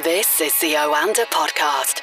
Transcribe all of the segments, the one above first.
This is the Oanda Podcast.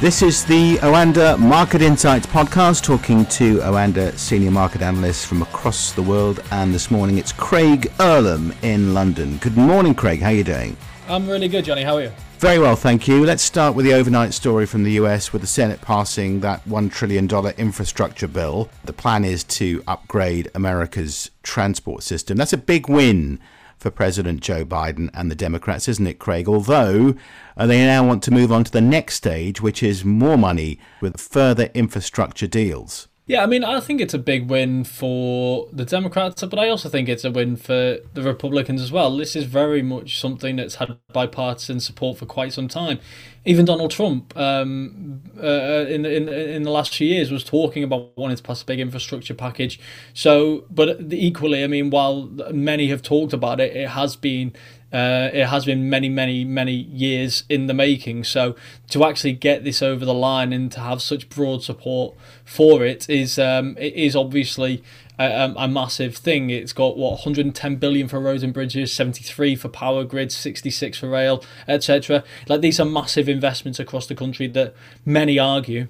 This is the Oanda Market Insights podcast, talking to Oanda senior market analysts from across the world. And this morning it's Craig Erlam in London. Good morning, Craig. How are you doing? I'm really good, Johnny. How are you? Very well, thank you. Let's start with the overnight story from the US with the Senate passing that $1 trillion infrastructure bill. The plan is to upgrade America's transport system. That's a big win for President Joe Biden and the Democrats, isn't it, Craig? Although uh, they now want to move on to the next stage, which is more money with further infrastructure deals. Yeah, I mean, I think it's a big win for the Democrats, but I also think it's a win for the Republicans as well. This is very much something that's had bipartisan support for quite some time. Even Donald Trump, um, uh, in, in in the last few years, was talking about wanting to pass a big infrastructure package. So, but equally, I mean, while many have talked about it, it has been uh, it has been many, many, many years in the making. So to actually get this over the line and to have such broad support for it is um, it is obviously a, a, massive thing. It's got what 110 billion for roads and bridges, 73 for power grids, 66 for rail, etc. Like these are massive investments across the country that many argue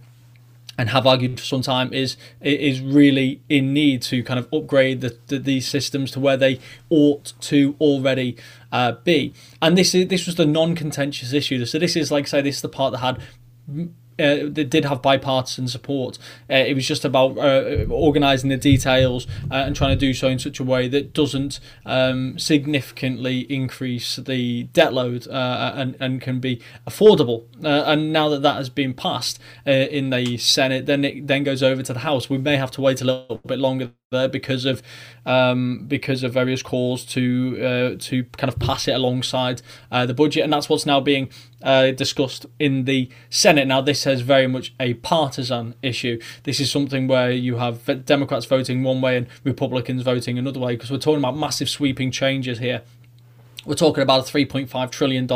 and have argued for some time is is really in need to kind of upgrade the, the these systems to where they ought to already uh, be. And this is this was the non-contentious issue. So this is like say this is the part that had uh, did have bipartisan support. Uh, it was just about uh, organising the details uh, and trying to do so in such a way that doesn't um, significantly increase the debt load uh, and, and can be affordable. Uh, and now that that has been passed in the Senate, then it then goes over to the House. We may have to wait a little bit longer there because of um, because of various calls to uh, to kind of pass it alongside uh, the budget, and that's what's now being uh, discussed in the Senate. Now, this is very much a partisan issue. This is something where you have Democrats voting one way and Republicans voting another way because we're talking about massive sweeping changes here we're talking about a $3.5 trillion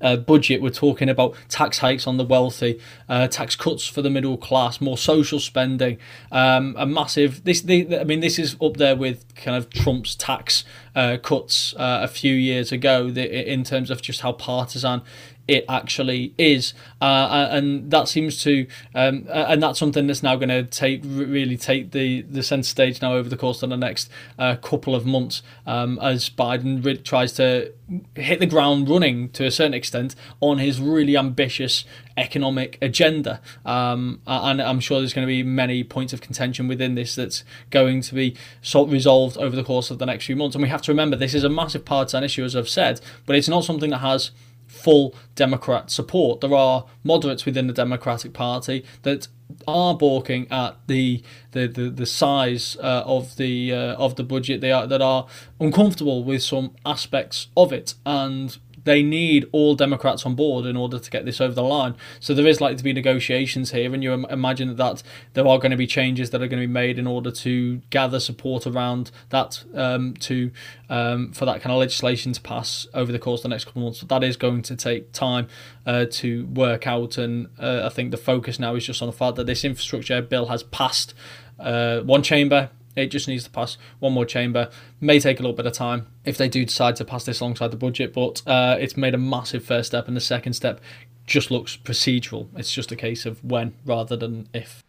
uh, budget. We're talking about tax hikes on the wealthy, uh, tax cuts for the middle class, more social spending, um, a massive. This, the, I mean, this is up there with kind of Trump's tax uh, cuts uh, a few years ago the, in terms of just how partisan it actually is, uh, and that seems to, um, and that's something that's now going to take really take the the centre stage now over the course of the next uh, couple of months um, as Biden really tries to hit the ground running to a certain extent on his really ambitious economic agenda. Um, and I'm sure there's going to be many points of contention within this that's going to be sort resolved over the course of the next few months. And we have to remember this is a massive partisan issue, as I've said, but it's not something that has full Democrat support. There are moderates within the Democratic Party that are balking at the the, the, the size uh, of the uh, of the budget. They are that are uncomfortable with some aspects of it, and they need all Democrats on board in order to get this over the line. So there is likely to be negotiations here, and you imagine that there are going to be changes that are going to be made in order to gather support around that um, to um, for that kind of legislation to pass over the course of the next couple of months. But that is going to take time uh, to work out, and uh, I think the focus now is just on the fact that this infrastructure bill has passed uh, one chamber it just needs to pass one more chamber. May take a little bit of time if they do decide to pass this alongside the budget, but uh, it's made a massive first step, and the second step just looks procedural. It's just a case of when rather than if.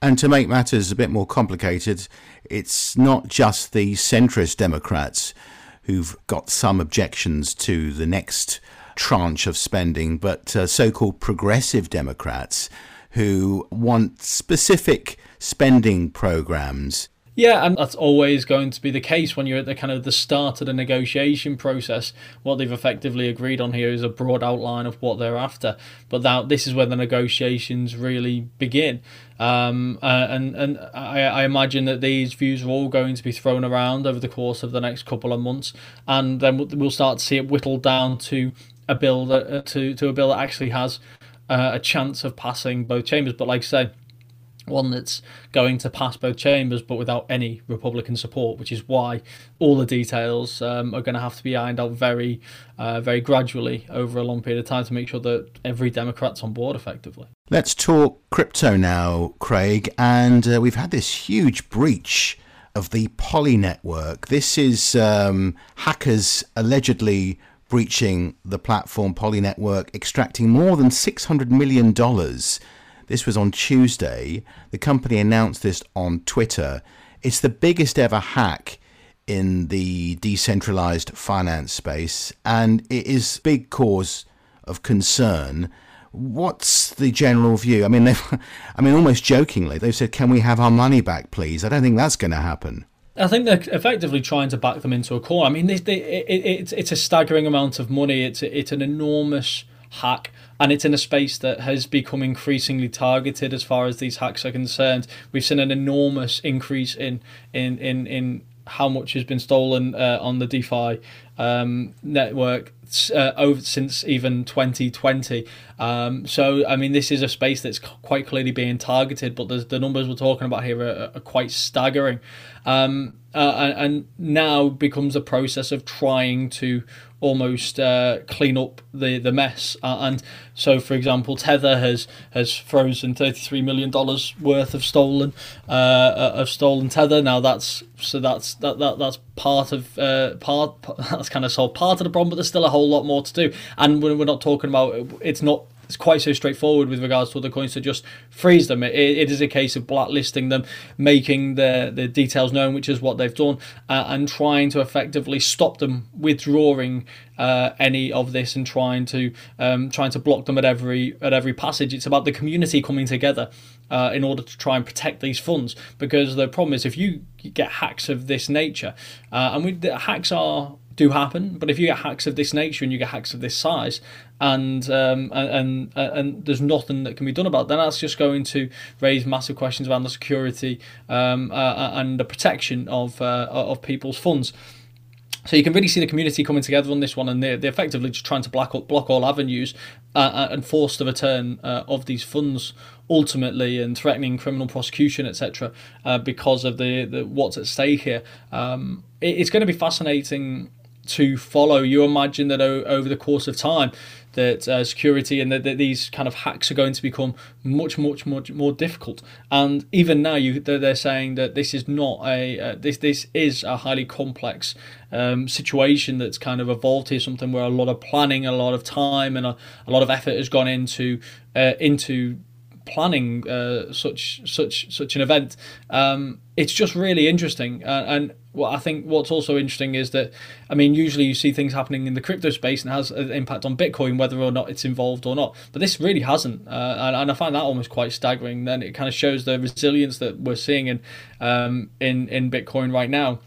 And to make matters a bit more complicated, it's not just the centrist Democrats who've got some objections to the next tranche of spending, but uh, so called progressive Democrats who want specific spending programs yeah, and that's always going to be the case when you're at the kind of the start of the negotiation process. What they've effectively agreed on here is a broad outline of what they're after, but that this is where the negotiations really begin. Um, uh, and and I, I, imagine that these views are all going to be thrown around over the course of the next couple of months, and then we'll start to see it whittled down to a bill that uh, to to a bill that actually has uh, a chance of passing both chambers. But like I say one that's going to pass both chambers but without any Republican support, which is why all the details um, are going to have to be ironed out very, uh, very gradually over a long period of time to make sure that every Democrat's on board effectively. Let's talk crypto now, Craig. And uh, we've had this huge breach of the Poly network. This is um, hackers allegedly breaching the platform Poly network, extracting more than $600 million. This was on Tuesday. The company announced this on Twitter. It's the biggest ever hack in the decentralized finance space, and it is big cause of concern. What's the general view? I mean, they, I mean, almost jokingly, they've said, "Can we have our money back, please?" I don't think that's going to happen. I think they're effectively trying to back them into a corner. I mean, they, they, it, it, it's it's a staggering amount of money. It's it's an enormous hack, and it's in a space that has become increasingly targeted as far as these hacks are concerned. We've seen an enormous increase in in in in how much has been stolen uh, on the DeFi um, network uh, over since even 2020. Um, so, I mean, this is a space that's quite clearly being targeted, but the numbers we're talking about here are, are quite staggering. Um, uh, and now becomes a process of trying to almost uh, clean up the the mess. Uh, and so, for example, Tether has has frozen thirty three million dollars worth of stolen uh, uh, of stolen Tether. Now that's so that's that, that that's part of uh, part that's kind of solved part of the problem, but there's still a whole lot more to do. And we're, we're not talking about it's not it's quite so straightforward with regards to other coins to just freeze them. It, it is a case of blacklisting them, making the, the details known, which is what they've done, uh, and trying to effectively stop them withdrawing uh, any of this and trying to um, trying to block them at every at every passage. It's about the community coming together uh, in order to try and protect these funds. Because the problem is, if you get hacks of this nature, uh, and we, the hacks are do happen. But if you get hacks of this nature and you get hacks of this size, and um, and, and and there's nothing that can be done about, it, then that's just going to raise massive questions around the security um, uh, uh and the protection of uh, of people's funds. So you can really see the community coming together on this one, and they're, they're effectively just trying to block up, block all avenues uh, uh and force the return uh, of these funds ultimately, and threatening criminal prosecution, etc., uh, because of the, the what's at stake here. Um, it, it's going to be fascinating to follow. You imagine that over the course of time, that uh, security and that, these kind of hacks are going to become much, much, much more difficult. And even now, you they're saying that this is not a uh, this this is a highly complex um, situation that's kind of evolved here. Something where a lot of planning, a lot of time, and a, a lot of effort has gone into uh, into planning uh, such such such an event. Um, it's just really interesting, uh, and what I think what's also interesting is that I mean usually you see things happening in the crypto space and has an impact on Bitcoin whether or not it's involved or not, but this really hasn't, uh, and, and, I find that almost quite staggering. Then it kind of shows the resilience that we're seeing in um, in in Bitcoin right now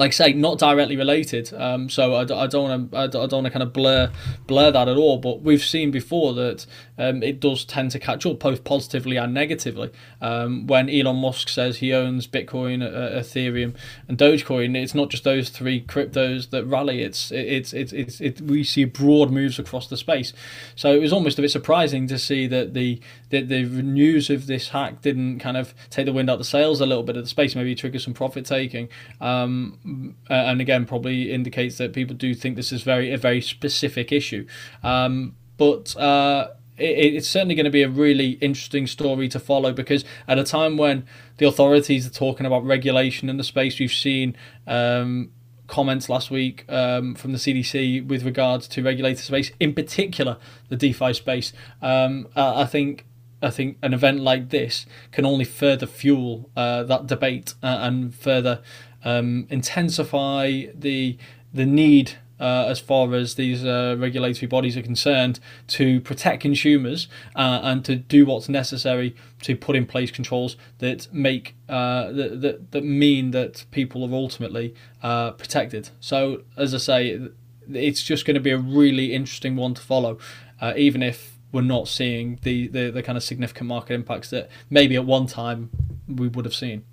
like I say, not directly related. Um, so I, I don't want to I don't want to kind of blur blur that at all. But we've seen before that um, it does tend to catch up both positively and negatively. Um, when Elon Musk says he owns Bitcoin, uh, Ethereum, and Dogecoin, it's not just those three cryptos that rally. It's it's it's it's it, we see broad moves across the space. So it was almost a bit surprising to see that the the, the news of this hack didn't kind of take the wind out the sails a little bit of the space, maybe trigger some profit taking. Um, uh, and again probably indicates that people do think this is very a very specific issue. Um, but uh, it, it's certainly going to be a really interesting story to follow because at a time when the authorities are talking about regulation in the space, we've seen. Um, comments last week um, from the CDC with regards to regulated space, in particular the DeFi space. Um, I think I think an event like this can only further fuel uh, that debate uh, and further um, intensify the the need uh, as far as these uh, regulatory bodies are concerned to protect consumers uh, and to do what's necessary to put in place controls that make uh, that, that, that mean that people are ultimately uh, protected. So as I say, it's just going to be a really interesting one to follow, uh, even if we're not seeing the, the, the kind of significant market impacts that maybe at one time we would have seen.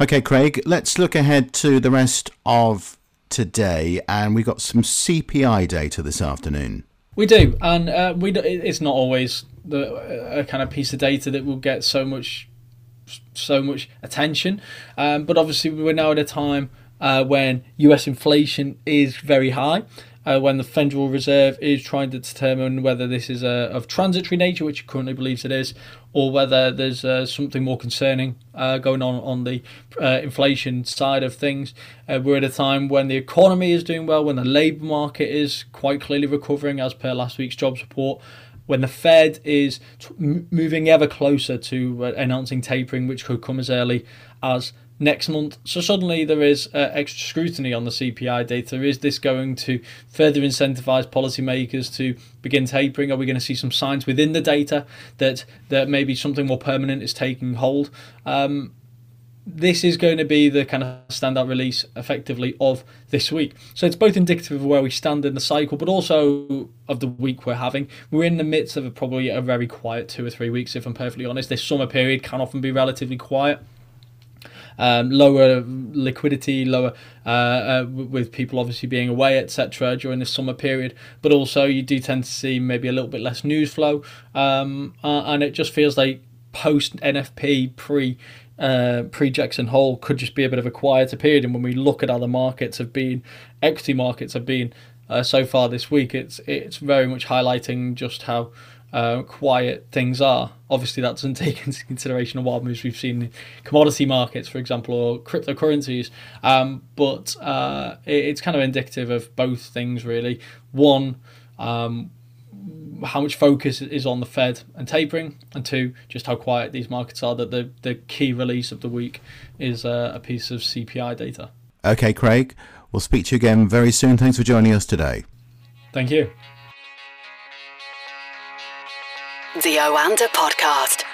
Okay, Craig, let's look ahead to the rest of today, and we've got some CPI data this afternoon. We do, and uh, we do, it's not always the a kind of piece of data that will get so much so much attention, um, but obviously we're now at a time uh, when U.S. inflation is very high. Uh, when the Federal Reserve is trying to determine whether this is uh, of transitory nature, which it currently believes it is, or whether there's uh, something more concerning uh, going on on the uh, inflation side of things. We're at a time when the economy is doing well, when the labour market is quite clearly recovering, as per last week's jobs report when the Fed is moving ever closer to announcing tapering, which could come as early as next month. So suddenly there is uh, extra scrutiny on the CPI data. Is this going to further incentivize policymakers to begin tapering? Are we going to see some signs within the data that that maybe something more permanent is taking hold? Um, this is going to be the kind of standout release effectively of this week. So it's both indicative of where we stand in the cycle, but also of the week we're having. We're in the midst of a, probably a very quiet two or three weeks, if I'm perfectly honest. This summer period can often be relatively quiet um, lower liquidity, lower uh, uh, with people obviously being away, etc. during the summer period. But also you do tend to see maybe a little bit less news flow, um, and it just feels like post NFP pre. Uh, pre Jackson Hole could just be a bit of a quieter period, and when we look at other markets have been, equity markets have been uh, so far this week, it's it's very much highlighting just how uh, quiet things are. Obviously, that doesn't take into consideration the wild moves we've seen in commodity markets, for example, or cryptocurrencies. Um, but uh, it, it's kind of indicative of both things, really. One, um, how much focus is on the Fed and tapering, and two, just how quiet these markets are. That the, the key release of the week is uh, a piece of CPI data. Okay, Craig, we'll speak to you again very soon. Thanks for joining us today. Thank you. The Oanda Podcast.